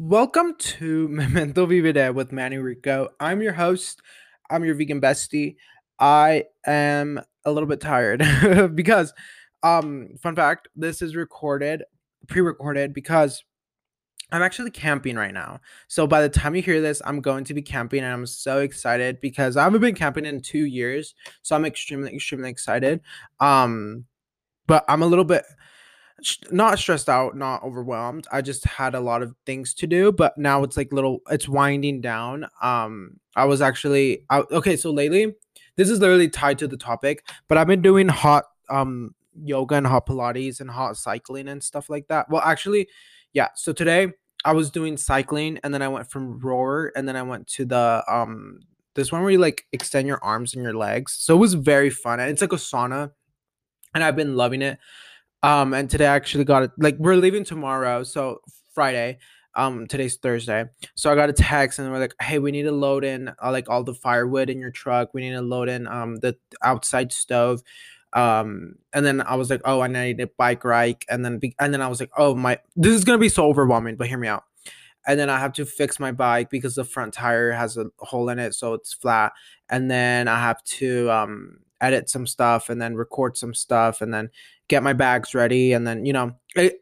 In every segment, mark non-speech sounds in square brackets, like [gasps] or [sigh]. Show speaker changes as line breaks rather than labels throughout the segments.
Welcome to [laughs] Memento Vivere with Manny Rico. I'm your host. I'm your vegan bestie. I am a little bit tired [laughs] because, um, fun fact, this is recorded, pre-recorded because I'm actually camping right now. So by the time you hear this, I'm going to be camping and I'm so excited because I haven't been camping in two years. So I'm extremely, extremely excited. Um, but I'm a little bit not stressed out, not overwhelmed. I just had a lot of things to do, but now it's like little it's winding down. Um I was actually I, okay, so lately this is literally tied to the topic, but I've been doing hot um yoga and hot pilates and hot cycling and stuff like that. Well, actually, yeah. So today I was doing cycling and then I went from rower and then I went to the um this one where you like extend your arms and your legs. So it was very fun. And it's like a sauna and I've been loving it. Um, and today I actually got it. Like we're leaving tomorrow, so Friday. Um, today's Thursday, so I got a text and we're like, "Hey, we need to load in uh, like all the firewood in your truck. We need to load in um the outside stove." Um, and then I was like, "Oh, I need a bike ride," and then be- and then I was like, "Oh my, this is gonna be so overwhelming." But hear me out. And then I have to fix my bike because the front tire has a hole in it, so it's flat. And then I have to um edit some stuff and then record some stuff and then get my bags ready and then you know I,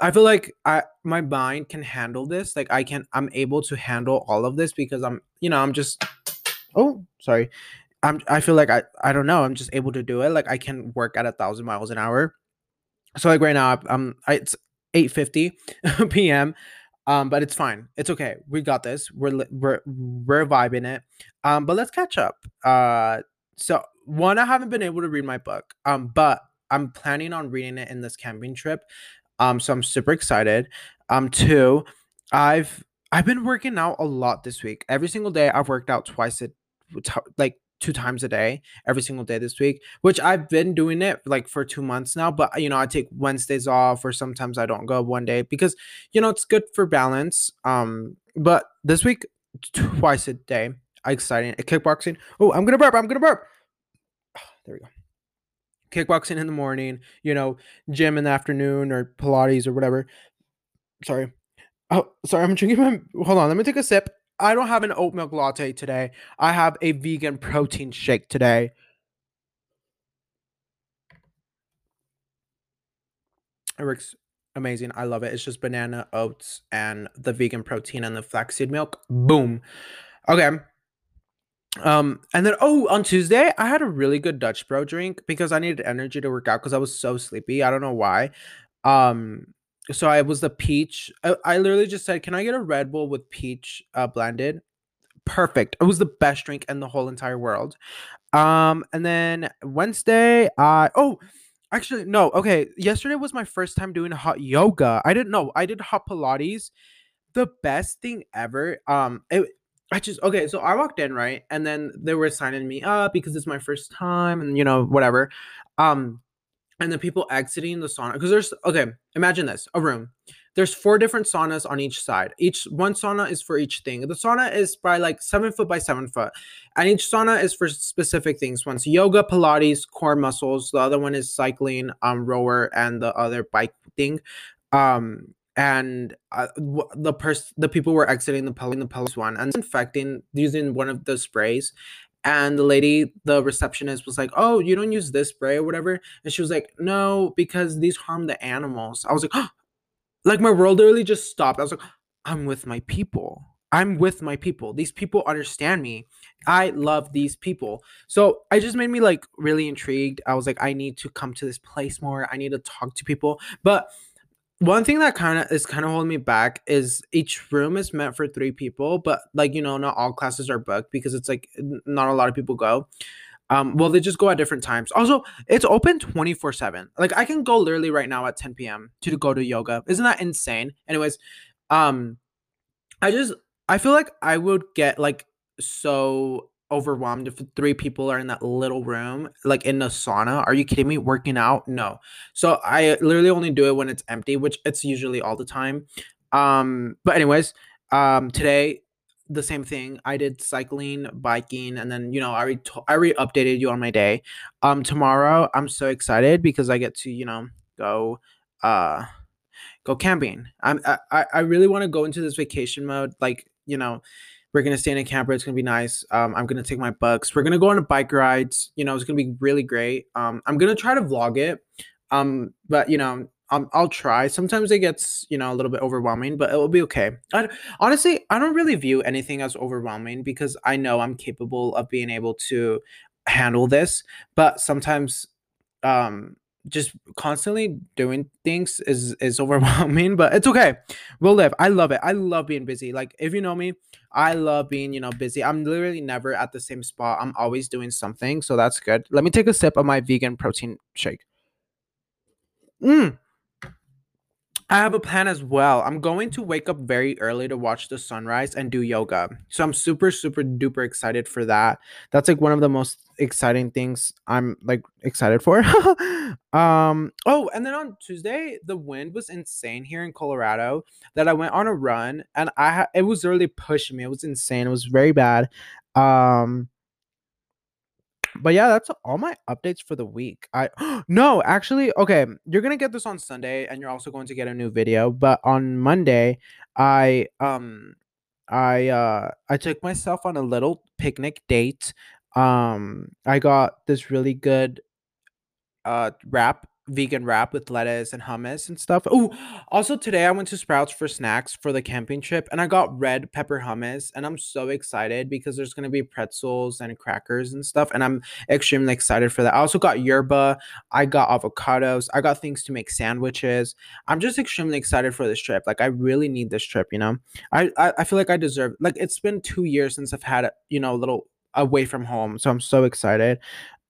I feel like I my mind can handle this like I can I'm able to handle all of this because I'm you know I'm just oh sorry I'm I feel like I I don't know I'm just able to do it like I can work at a thousand miles an hour so like right now I'm I, it's 8:50 [laughs] p.m. Um, but it's fine. It's okay. We got this. We're we're we're vibing it. Um, but let's catch up. Uh, so one, I haven't been able to read my book. Um, but I'm planning on reading it in this camping trip. Um, so I'm super excited. Um, two, I've I've been working out a lot this week. Every single day I've worked out twice a like two times a day every single day this week which i've been doing it like for two months now but you know i take wednesdays off or sometimes i don't go one day because you know it's good for balance um but this week twice a day exciting kickboxing oh i'm gonna burp i'm gonna burp there we go kickboxing in the morning, you know, gym in the afternoon or Pilates or whatever. Sorry. Oh, sorry, I'm drinking my hold on, let me take a sip. I don't have an oat milk latte today. I have a vegan protein shake today. It works amazing. I love it. It's just banana, oats, and the vegan protein and the flaxseed milk. Boom. Okay. Um, and then oh, on Tuesday, I had a really good Dutch Bro drink because I needed energy to work out because I was so sleepy. I don't know why. Um, so I was the peach. I, I literally just said, "Can I get a Red Bull with peach uh, blended?" Perfect. It was the best drink in the whole entire world. Um, and then Wednesday, I oh, actually no, okay. Yesterday was my first time doing hot yoga. I didn't know. I did hot Pilates. The best thing ever. Um, it I just okay, so I walked in, right? And then they were signing me up because it's my first time and you know, whatever. Um and the people exiting the sauna because there's okay, imagine this, a room. There's four different saunas on each side. Each one sauna is for each thing. The sauna is by like seven foot by seven foot, and each sauna is for specific things. One's yoga, Pilates, core muscles. The other one is cycling, um, rower, and the other bike thing. Um, and uh, the person the people were exiting the pulling the police one and infecting using one of the sprays and the lady the receptionist was like oh you don't use this spray or whatever and she was like no because these harm the animals. I was like oh. like my world literally just stopped. I was like i'm with my people. I'm with my people. These people understand me. I love these people. So i just made me like really intrigued. I was like i need to come to this place more. I need to talk to people. But one thing that kind of is kind of holding me back is each room is meant for three people, but like you know, not all classes are booked because it's like not a lot of people go. Um, well, they just go at different times. Also, it's open 24 7. Like I can go literally right now at 10 p.m. to go to yoga. Isn't that insane? Anyways, um, I just I feel like I would get like so overwhelmed if three people are in that little room, like in the sauna. Are you kidding me? Working out? No. So I literally only do it when it's empty, which it's usually all the time. Um, but anyways, um, today the same thing. I did cycling, biking, and then you know I already to- I already updated you on my day. Um, tomorrow I'm so excited because I get to you know go uh go camping. I'm I I really want to go into this vacation mode. Like you know, we're gonna stay in a camper. It's gonna be nice. Um, I'm gonna take my books. We're gonna go on a bike rides. You know, it's gonna be really great. Um, I'm gonna try to vlog it. Um, but you know, um, I'll try. Sometimes it gets, you know, a little bit overwhelming, but it will be okay. I, honestly, I don't really view anything as overwhelming because I know I'm capable of being able to handle this. But sometimes, um, just constantly doing things is is [laughs] overwhelming, but it's okay. We'll live. I love it. I love being busy. Like if you know me, I love being, you know, busy. I'm literally never at the same spot. I'm always doing something, so that's good. Let me take a sip of my vegan protein shake. Mm. I have a plan as well. I'm going to wake up very early to watch the sunrise and do yoga. So I'm super, super duper excited for that. That's like one of the most exciting things I'm like excited for. [laughs] um oh, and then on Tuesday, the wind was insane here in Colorado that I went on a run and I ha- it was really pushing me. It was insane. It was very bad. Um but yeah, that's all my updates for the week. I [gasps] no, actually, okay, you're gonna get this on Sunday, and you're also going to get a new video. But on Monday, I um, I uh, I took myself on a little picnic date. Um, I got this really good uh wrap vegan wrap with lettuce and hummus and stuff. Oh, also today I went to Sprouts for snacks for the camping trip and I got red pepper hummus and I'm so excited because there's going to be pretzels and crackers and stuff and I'm extremely excited for that. I also got yerba, I got avocados, I got things to make sandwiches. I'm just extremely excited for this trip. Like I really need this trip, you know. I I, I feel like I deserve like it's been 2 years since I've had, you know, a little away from home. So I'm so excited.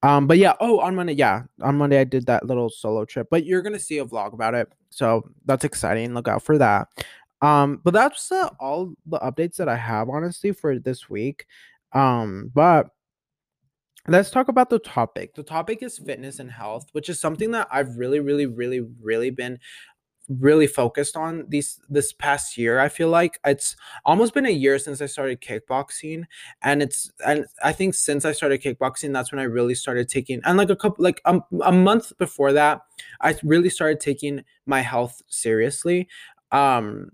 Um, but yeah, oh, on Monday, yeah, on Monday I did that little solo trip, but you're gonna see a vlog about it, so that's exciting. Look out for that. Um, but that's uh, all the updates that I have honestly for this week. Um, but let's talk about the topic. The topic is fitness and health, which is something that I've really, really, really, really been really focused on these this past year i feel like it's almost been a year since i started kickboxing and it's and i think since i started kickboxing that's when i really started taking and like a couple like a, a month before that i really started taking my health seriously um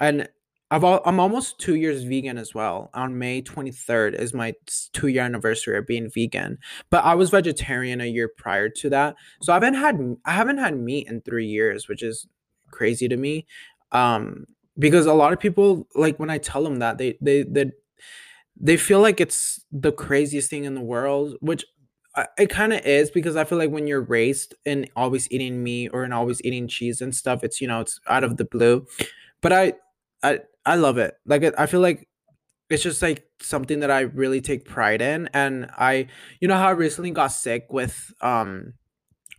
and I've all, I'm almost two years vegan as well. On May 23rd is my two year anniversary of being vegan. But I was vegetarian a year prior to that, so I haven't had I haven't had meat in three years, which is crazy to me um because a lot of people like when i tell them that they they they, they feel like it's the craziest thing in the world which it kind of is because i feel like when you're raised in always eating meat or in always eating cheese and stuff it's you know it's out of the blue. But i i i love it. Like i feel like it's just like something that i really take pride in and i you know how i recently got sick with um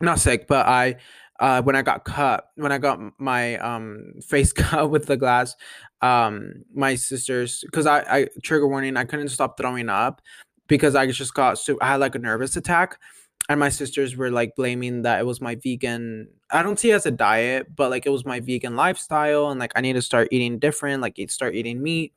not sick but i uh, when I got cut, when I got my um, face [laughs] cut with the glass, um, my sisters, because I, I trigger warning, I couldn't stop throwing up because I just got so I had like a nervous attack, and my sisters were like blaming that it was my vegan. I don't see it as a diet, but like it was my vegan lifestyle, and like I need to start eating different, like start eating meat.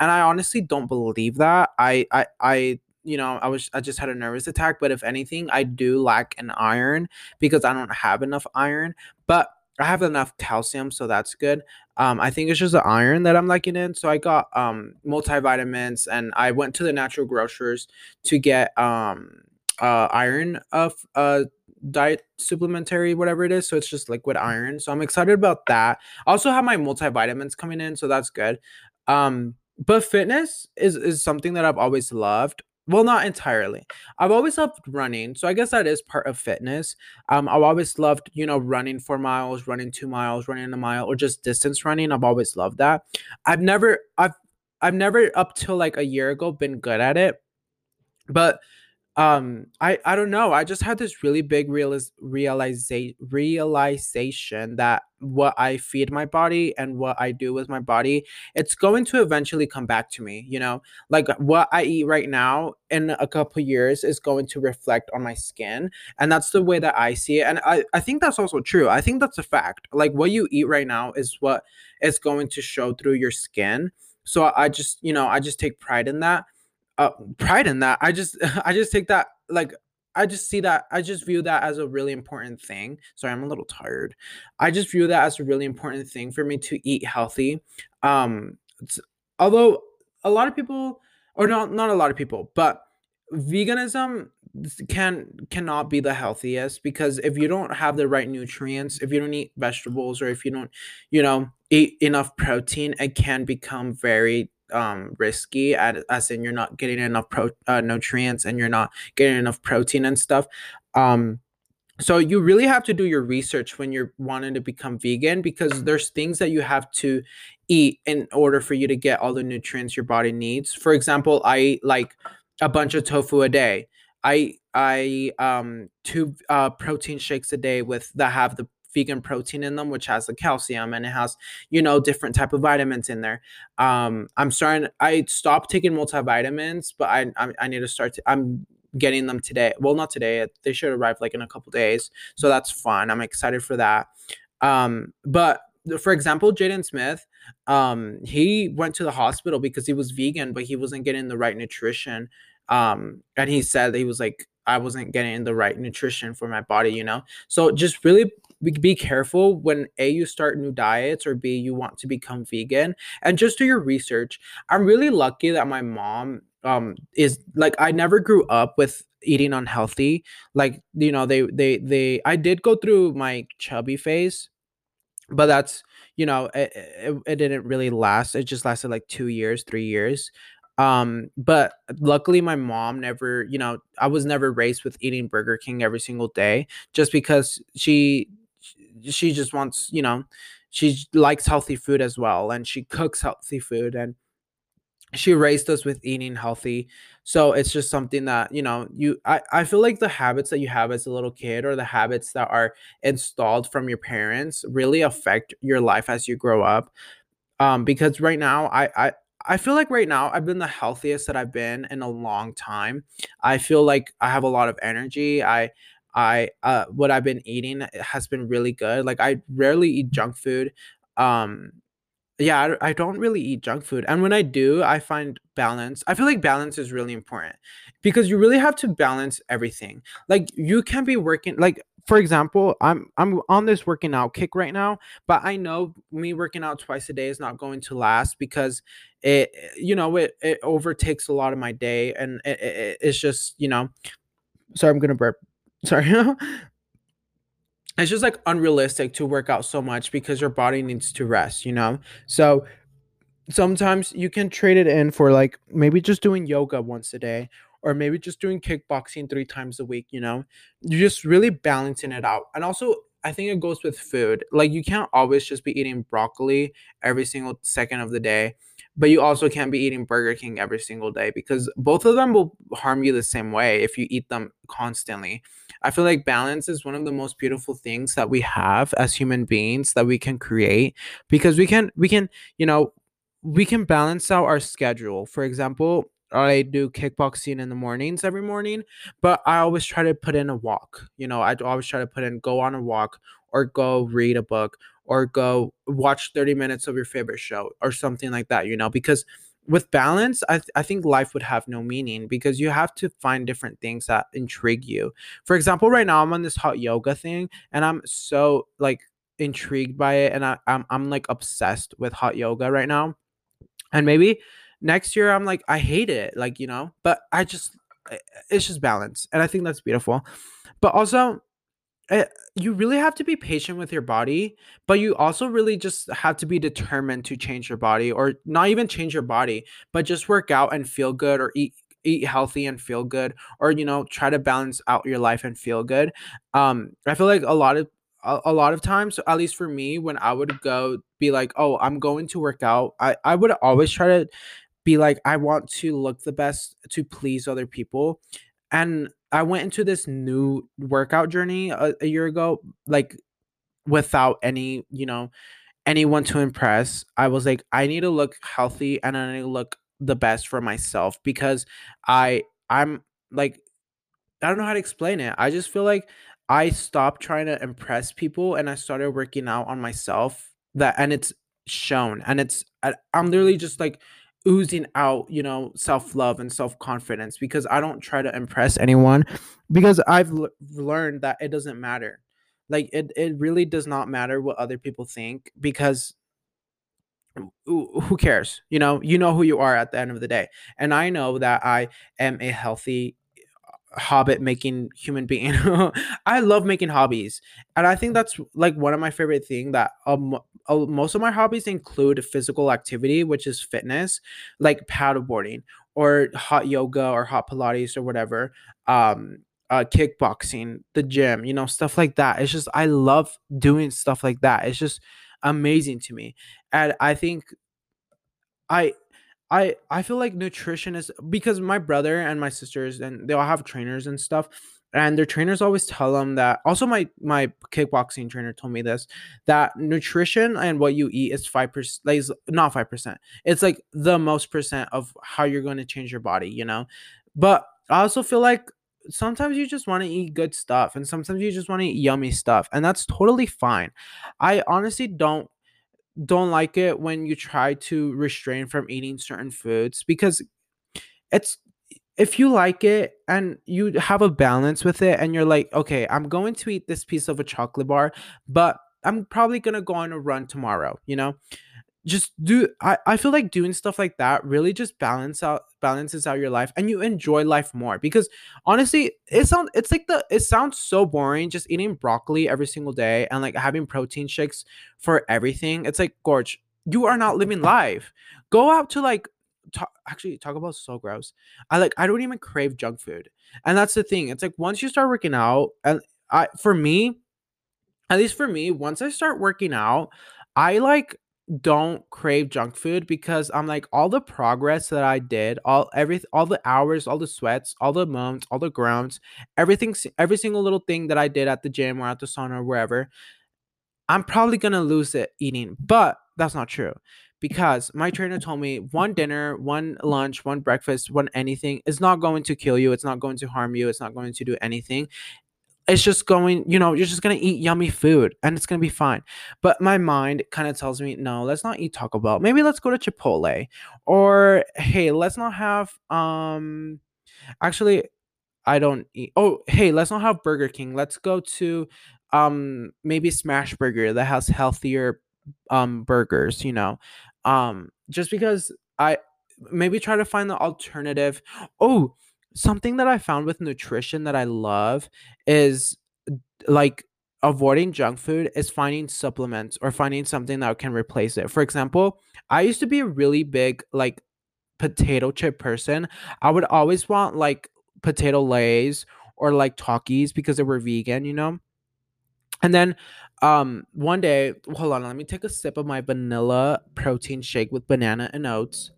And I honestly don't believe that. I I I you know, I was I just had a nervous attack, but if anything, I do lack an iron because I don't have enough iron, but I have enough calcium, so that's good. Um, I think it's just the iron that I'm lacking in. So I got um multivitamins and I went to the natural grocers to get um uh iron of uh diet supplementary whatever it is so it's just liquid iron so i'm excited about that I also have my multivitamins coming in so that's good um but fitness is is something that i've always loved well not entirely. I've always loved running so i guess that is part of fitness. Um i've always loved you know running four miles running two miles running a mile or just distance running i've always loved that. I've never i've i've never up till like a year ago been good at it but um i i don't know i just had this really big realiz- realiza- realization that what i feed my body and what i do with my body it's going to eventually come back to me you know? Like what i eat right now in a couple years is going to reflect on my skin and that's the way that i see it and i i think that's also true i think that's a fact like what you eat right now is what is going to show through your skin so i just you know i just take pride in that uh, pride in that. I just [laughs] I just take that like I just see that I just view that as a really important thing. Sorry, I'm a little tired. I just view that as a really important thing for me to eat healthy. Um although a lot of people or not not a lot of people, but veganism can cannot be the healthiest because if you don't have the right nutrients, if you don't eat vegetables or if you don't, you know, eat enough protein, it can become very um risky at, as in you're not getting enough pro uh, nutrients and you're not getting enough protein and stuff. Um so you really have to do your research when you're wanting to become vegan because there's things that you have to eat in order for you to get all the nutrients your body needs. For example i eat like a bunch of tofu a day. I i um two uh protein shakes a day with that have the vegan protein in them which has the calcium and it has you know different type of vitamins in there. Um i'm starting i stopped taking multivitamins but i i, I need to start to, i'm getting them today. Well not today they should arrive like in a couple days so that's fun. I'm excited for that. Um but for example jaden smith um he went to the hospital because he was vegan but he wasn't getting the right nutrition. Um and he said he was like I wasn't getting the right nutrition for my body, you know? So just really be careful when A, you start new diets, or B, you want to become vegan and just do your research. I'm really lucky that my mom um is like I never grew up with eating unhealthy. Like, you know, they they they I did go through my chubby phase, but that's you know, it, it, it didn't really last. It just lasted like two years, three years um but luckily my mom never you know i was never raised with eating burger king every single day just because she she just wants you know she likes healthy food as well and she cooks healthy food and she raised us with eating healthy so it's just something that you know you I, I feel like the habits that you have as a little kid or the habits that are installed from your parents really affect your life as you grow up um because right now i i I feel like right now I've been the healthiest that I've been in a long time. I feel like I have a lot of energy. I I uh what I've been eating has been really good. Like I rarely eat junk food. Um yeah, I, I don't really eat junk food. And when I do, I find balance. I feel like balance is really important because you really have to balance everything. Like you can be working like for example, I'm I'm on this working out kick right now, but I know me working out twice a day is not going to last because it you know it it overtakes a lot of my day and it, it, it's just you know sorry I'm gonna burp sorry. [laughs] It's just like unrealistic to work out so much because your body needs to rest you know? So sometimes you can trade it in for like maybe just doing yoga once a day or maybe just doing kickboxing three times a week you know? You're just really balancing it out. And also I think it goes with food. Like you can't always just be eating broccoli every single second of the day, but you also can't be eating Burger King every single day because both of them will harm you the same way if you eat them constantly. I feel like balance is one of the most beautiful things that we have as human beings that we can create because we can we can, you know, we can balance out our schedule. For example, I do kickboxing in the mornings every morning, but I always try to put in a walk. You know, I always try to put in go on a walk or go read a book or go watch 30 minutes of your favorite show or something like that, you know, because with balance, I, th- I think life would have no meaning because you have to find different things that intrigue you. For example, right now I'm on this hot yoga thing and I'm so like intrigued by it and I, I'm, I'm like obsessed with hot yoga right now. And maybe next year i'm like i hate it like you know but i just eh, it's just balance and i think that's beautiful but also uh, you really have to be patient with your body but you also really just have to be determined to change your body or not even change your body but just work out and feel good or eat eat healthy and feel good or you know try to balance out your life and feel good um i feel like a lot of a, a lot of times at least for me when i would go be like oh i'm going to work out i i would always try to be like I want to look the best to please other people. And I went into this new workout journey a, a year ago like without any, you know, anyone to impress. I was like I need to look healthy and I need to look the best for myself because I I'm like I don't know how to explain it. I just feel like I stopped trying to impress people and I started working out on myself that and it's shown and it's I'm literally just like oozing out, you know, self-love and self-confidence because I don't try to impress anyone because I've l- learned that it doesn't matter. Like it it really does not matter what other people think because who cares? You know, you know who you are at the end of the day. And I know that I am a healthy hobbit making human being. [laughs] I love making hobbies. And I think that's like one of my favorite thing that um uh, most of my hobbies include physical activity, which is fitness, like paddleboarding or hot yoga or hot pilates or whatever. Um uh kickboxing, the gym, you know, stuff like that. It's just I love doing stuff like that. It's just amazing to me. And I think I I I feel like nutrition is because my brother and my sisters and they all have trainers and stuff and their trainers always tell them that also my my kickboxing trainer told me this that nutrition and what you eat is 5% like not 5% it's like the most percent of how you're going to change your body you know? But i also feel like sometimes you just want to eat good stuff and sometimes you just want to eat yummy stuff and that's totally fine. I honestly don't don't like it when you try to restrain from eating certain foods because it's if you like it and you have a balance with it and you're like okay i'm going to eat this piece of a chocolate bar but i'm probably going to go on a run tomorrow you know just do I, I feel like doing stuff like that really just balance out balances out your life and you enjoy life more because honestly it sounds it's like the it sounds so boring just eating broccoli every single day and like having protein shakes for everything. It's like gorge you are not living [laughs] life. Go out to like talk, actually talk about so gross. I like i don't even crave junk food and that's the thing it's like once you start working out and i for me at least for me once i start working out i like don't crave junk food because I'm like all the progress that I did, all every all the hours, all the sweats, all the moans, all the groans, everything every single little thing that I did at the gym or at the sauna or wherever, I'm probably gonna lose it eating. But that's not true. Because my trainer told me one dinner, one lunch, one breakfast, one anything is not going to kill you. It's not going to harm you. It's not going to do anything it's just going, you know, you're just gonna eat yummy food and it's gonna be fine. But my mind kind of tells me, no, let's not eat Taco Bell. Maybe let's go to Chipotle. Or hey, let's not have um actually I don't eat oh hey, let's not have Burger King. Let's go to um maybe Smash Burger that has healthier um burgers, you know. Um just because I maybe try to find the alternative. Oh, something that I found with nutrition that I love is like avoiding junk food is finding supplements or finding something that can replace it. For example, I used to be a really big like potato chip person. I would always want like potato Lay's or like Takis because they were vegan, you know? And then um one day, hold on, let me take a sip of my vanilla protein shake with banana and oats.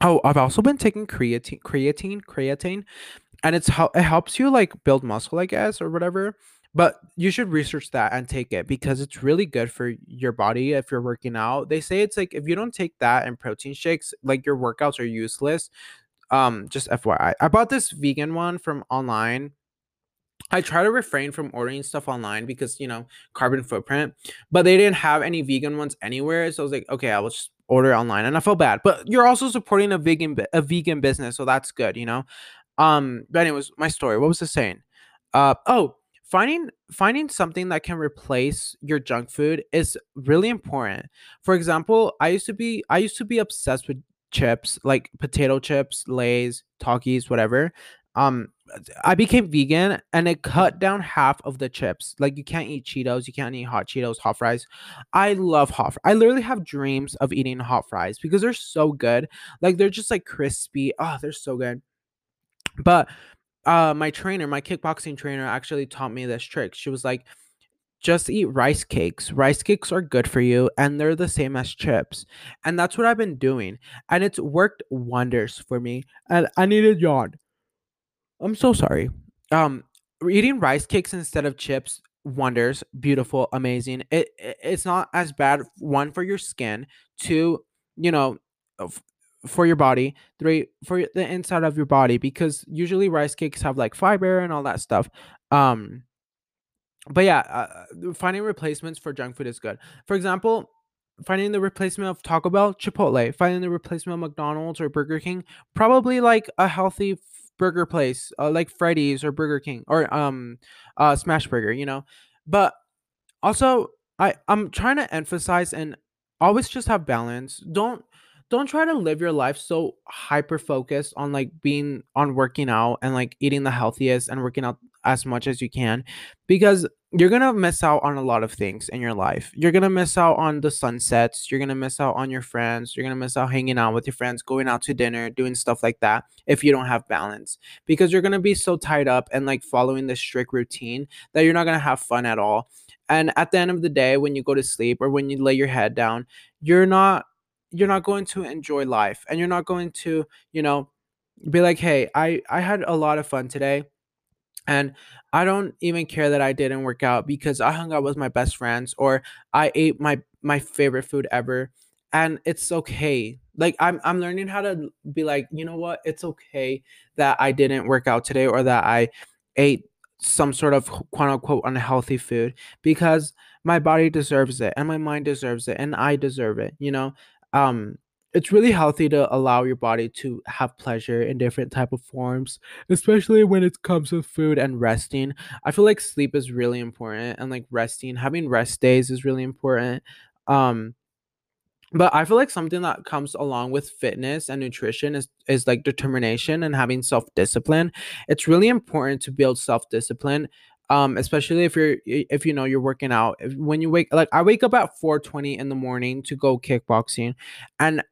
Oh, I've also been taking creatine, creatine, creatine, and it's how it helps you like build muscle, I guess, or whatever. But you should research that and take it because it's really good for your body if you're working out. They say it's like if you don't take that and protein shakes, like your workouts are useless. Um, just FYI. I bought this vegan one from online I try to refrain from ordering stuff online because, you know, carbon footprint, but they didn't have any vegan ones anywhere. So I was like, okay, I will just order online and I feel bad. But you're also supporting a vegan a vegan business, so that's good, you know. Um, but anyways, my story. What was I saying? Uh oh, finding finding something that can replace your junk food is really important. For example, I used to be I used to be obsessed with chips, like potato chips, Lay's, Takis whatever um I became vegan and it cut down half of the chips. Like you can't eat Cheetos, you can't eat hot Cheetos, hot fries. I love hot. I literally have dreams of eating hot fries because they're so good. Like they're just like crispy. Oh, they're so good. But uh my trainer, my kickboxing trainer actually taught me this trick. She was like just eat rice cakes. Rice cakes are good for you and they're the same as chips. And that's what I've been doing. And it's worked wonders for me. And I need a yawn. I'm so sorry. Um, eating rice cakes instead of chips wonders beautiful amazing it, it it's not as bad one for your skin two you know f- for your body three for the inside of your body because usually rice cakes have like fiber and all that stuff um but yeah, uh, finding replacements for junk food is good. For example, finding the replacement of Taco Bell, Chipotle, finding the replacement of McDonald's or Burger King, probably like a healthy burger place, uh, like Freddy's or Burger King or um uh Smash Burger, you know. But also I I'm trying to emphasize and always just have balance. Don't don't try to live your life so hyper focused on like being on working out and like eating the healthiest and working out as much as you can because you're going to miss out on a lot of things in your life. You're going to miss out on the sunsets, you're going to miss out on your friends, you're going to miss out hanging out with your friends, going out to dinner, doing stuff like that if you don't have balance. Because you're going to be so tied up and like following this strict routine that you're not going to have fun at all. And at the end of the day when you go to sleep or when you lay your head down you're not you're not going to enjoy life. And you're not going to you know be like hey i i had a lot of fun today and I don't even care that I didn't work out because I hung out with my best friends or I ate my my favorite food ever and it's okay. Like I'm I'm learning how to be like, you know what? It's okay that I didn't work out today or that I ate some sort of quote unquote unhealthy food because my body deserves it and my mind deserves it and I deserve it, you know? Um it's really healthy to allow your body to have pleasure in different type of forms especially when it comes to food and resting i feel like sleep is really important and like resting having rest days is really important um but I feel like something that comes along with fitness and nutrition is is like determination and having self-discipline. It's really important to build self-discipline. Um, especially if you're if you know you're working out. If, when you wake like I wake up at 4:20 in the morning to go kickboxing and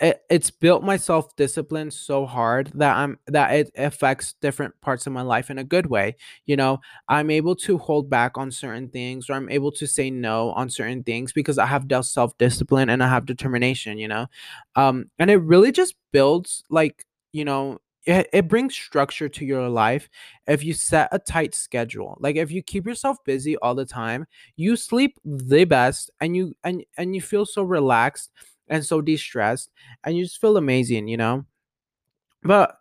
it, it's built my self discipline so hard that I'm that it affects different parts of my life in a good way. You know, I'm able to hold back on certain things or I'm able to say no on certain things because I have self discipline and I have determination, you know. Um and it really just builds like, you know, it, it brings structure to your life if you set a tight schedule like if you keep yourself busy all the time you sleep the best and you and and you feel so relaxed and so de-stressed and you just feel amazing, you know? But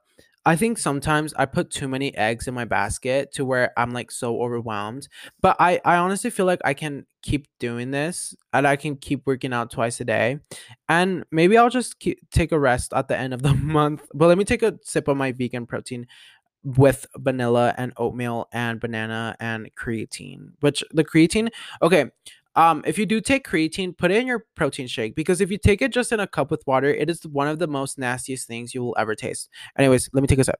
I think sometimes I put too many eggs in my basket to where I'm like so overwhelmed. But I I honestly feel like I can keep doing this and I can keep working out twice a day. And maybe I'll just keep, take a rest at the end of the [laughs] month. But let me take a sip of my vegan protein with vanilla and oatmeal and banana and creatine. Which the creatine, okay, um, if you do take creatine, put it in your protein shake because if you take it just in a cup with water, it is one of the most nastiest things you will ever taste. Anyways, let me take a sip.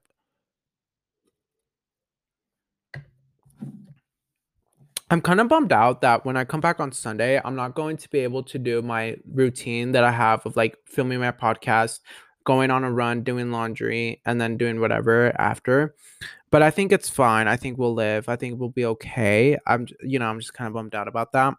I'm kind of bummed out that when I come back on Sunday, I'm not going to be able to do my routine that I have of like filming my podcast, going on a run, doing laundry, and then doing whatever after. But I think it's fine. I think we'll live. I think we'll be okay. I'm, you know, I'm just kind of bummed out about that.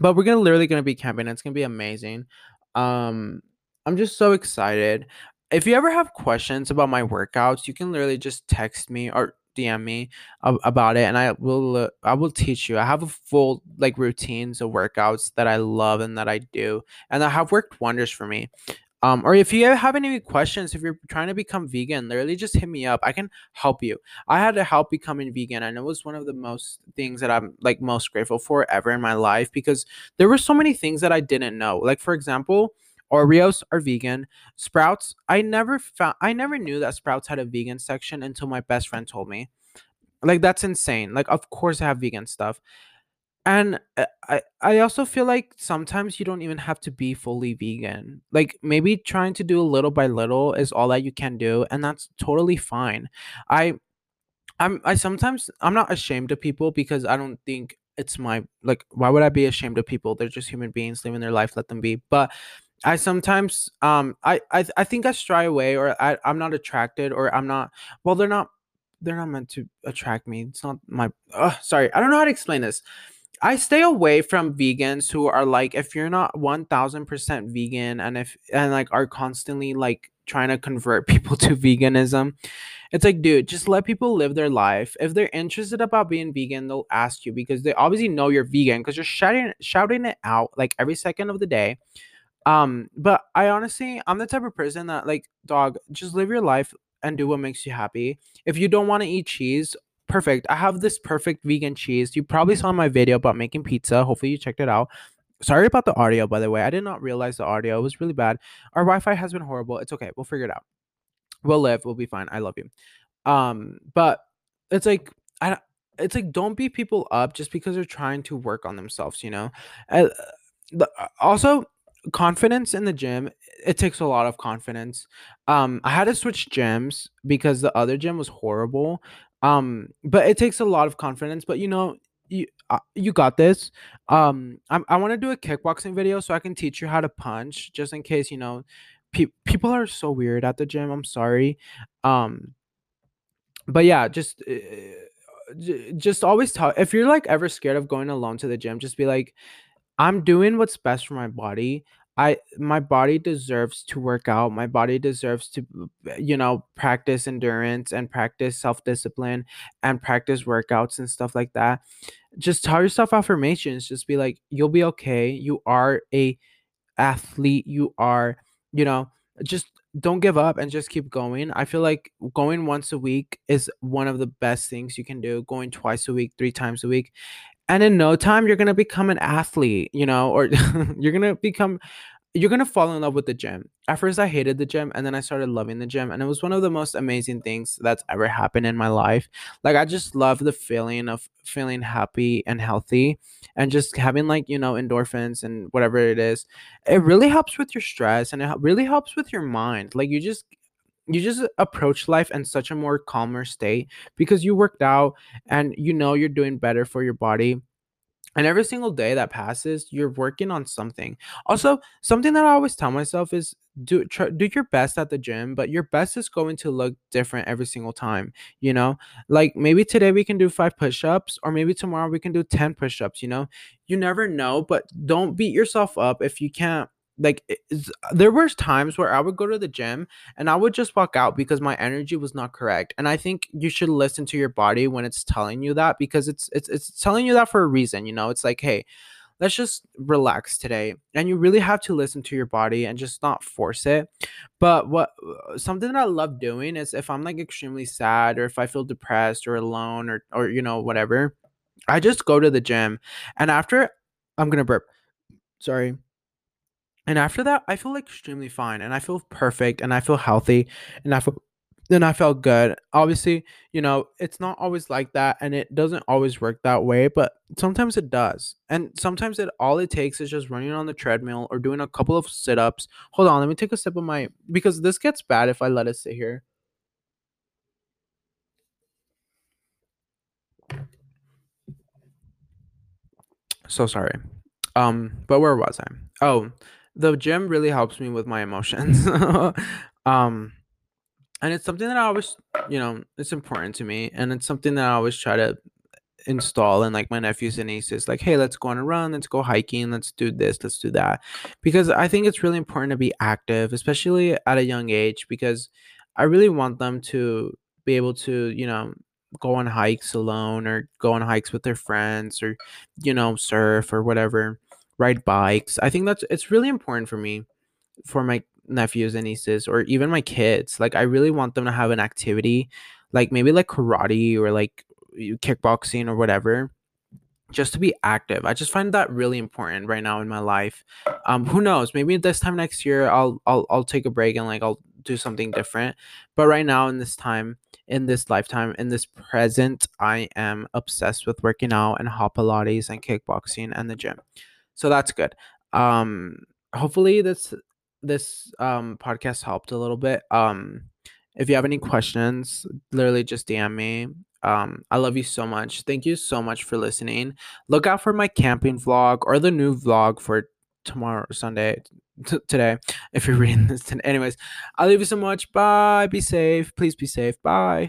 But we're gonna literally gonna be camping. It's gonna be amazing. Um, I'm just so excited. If you ever have questions about my workouts, you can literally just text me or DM me about it, and I will I will teach you. I have a full like routines of workouts that I love and that I do, and that have worked wonders for me. Um, or if you have any questions, if you're trying to become vegan, literally just hit me up. I can help you. I had to help becoming vegan, and it was one of the most things that I'm like most grateful for ever in my life because there were so many things that I didn't know. Like for example, Oreos are vegan. Sprouts, I never found I never knew that Sprouts had a vegan section until my best friend told me. Like that's insane. Like of course I have vegan stuff. And uh, I I also feel like sometimes you don't even have to be fully vegan. Like maybe trying to do a little by little is all that you can do and that's totally fine. I I'm I sometimes I'm not ashamed of people because I don't think it's my like why would I be ashamed of people? They're just human beings living their life, let them be. But I sometimes um I I, I think I stray away or I, I'm not attracted or I'm not well they're not they're not meant to attract me. It's not my uh, sorry, I don't know how to explain this I stay away from vegans who are like, if you're not 1000% vegan and if, and like are constantly like trying to convert [laughs] people to veganism, it's like, dude, just let people live their life. If they're interested about being vegan, they'll ask you because they obviously know you're vegan because you're shouting, shouting it out like every second of the day. Um, but I honestly, I'm the type of person that like, dog, just live your life and do what makes you happy. If you don't want to eat cheese, perfect. I have this perfect vegan cheese. You probably saw my video about making pizza. Hopefully you checked it out. Sorry about the audio, by the way. I did not realize the audio was really bad. Our Wi-Fi has been horrible. It's okay. We'll figure it out. We'll live. We'll be fine. I love you. Um, but it's like I it's like don't beat people up just because they're trying to work on themselves, you know? Uh, also confidence in the gym it takes a lot of confidence um i had to switch gyms because the other gym was horrible um but it takes a lot of confidence but you know you uh, you got this. Um I'm, i want to do a kickboxing video so i can teach you how to punch just in case you know pe- people are so weird at the gym i'm sorry. Um but yeah just uh, just always tell if you're like ever scared of going alone to the gym just be like i'm doing what's best for my body I my body deserves to work out. My body deserves to uh, you know practice endurance and practice self-discipline and practice workouts and stuff like that. Just tell yourself affirmations. Just be like you'll be okay. You are a athlete. You are, you know, just don't give up and just keep going. I feel like going once a week is one of the best things you can do. Going twice a week, three times a week and in no time you're gonna become an athlete you know or [laughs] you're gonna become you're gonna fall in love with the gym. At first i hated the gym and then i started loving the gym and it was one of the most amazing things that's ever happened in my life. Like i just love the feeling of feeling happy and healthy and just having like you know endorphins and whatever it is. It really helps with your stress and it really helps with your mind. Like you just you just approach life in such a more calmer state because you worked out and you know you're doing better for your body. And every single day that passes you're working on something. Also something that i always tell myself is do try, do your best at the gym but your best is going to look different every single time you know? Like maybe today we can do five push-ups or maybe tomorrow we can do 10 push-ups you know? You never know but don't beat yourself up if you can't like there was times where I would go to the gym and I would just walk out because my energy was not correct. And I think you should listen to your body when it's telling you that because it's it's it's telling you that for a reason, you know. It's like, "Hey, let's just relax today." And you really have to listen to your body and just not force it. But what uh, something that I love doing is if I'm like extremely sad or if I feel depressed or alone or or you know, whatever, I just go to the gym. And after I'm to burp. Sorry and after that, I feel like extremely fine and I feel perfect and I feel healthy and I feel then I felt good. Obviously, you know, it's not always like that and it doesn't always work that way, but sometimes it does. And sometimes it all it takes is just running on the treadmill or doing a couple of sit-ups. Hold on, let me take a sip of my because this gets bad if I let it sit here. So sorry. Um, but where was I? Oh, the gym really helps me with my emotions. [laughs] um, and it's something that I always, you know, it's important to me, and it's something that I always try to install in like my nephews and nieces. Like, hey, let's go on a run, let's go hiking, let's do this, let's do that, because I think it's really important to be active, especially at a young age, because I really want them to be able to, you know, go on hikes alone or go on hikes with their friends or you know surf or whatever ride bikes. I think that's it's really important for me, for my nephews and nieces, or even my kids. Like I really want them to have an activity, like maybe like karate or like kickboxing or whatever, just to be active. I just find that really important right now in my life. Um, who knows? Maybe this time next year I'll I'll I'll take a break and like I'll do something different. But right now in this time, in this lifetime, in this present, I am obsessed with working out and hot Pilates and kickboxing and the gym so that's good. Um hopefully this this um podcast helped a little bit. Um if you have any questions literally just dm me. Um i love you so much. Thank you so much for listening. Look out for my camping vlog or the new vlog for tomorrow sunday t- today if you're reading [laughs] this anyways i love you so much. Bye. Be safe. Please be safe. Bye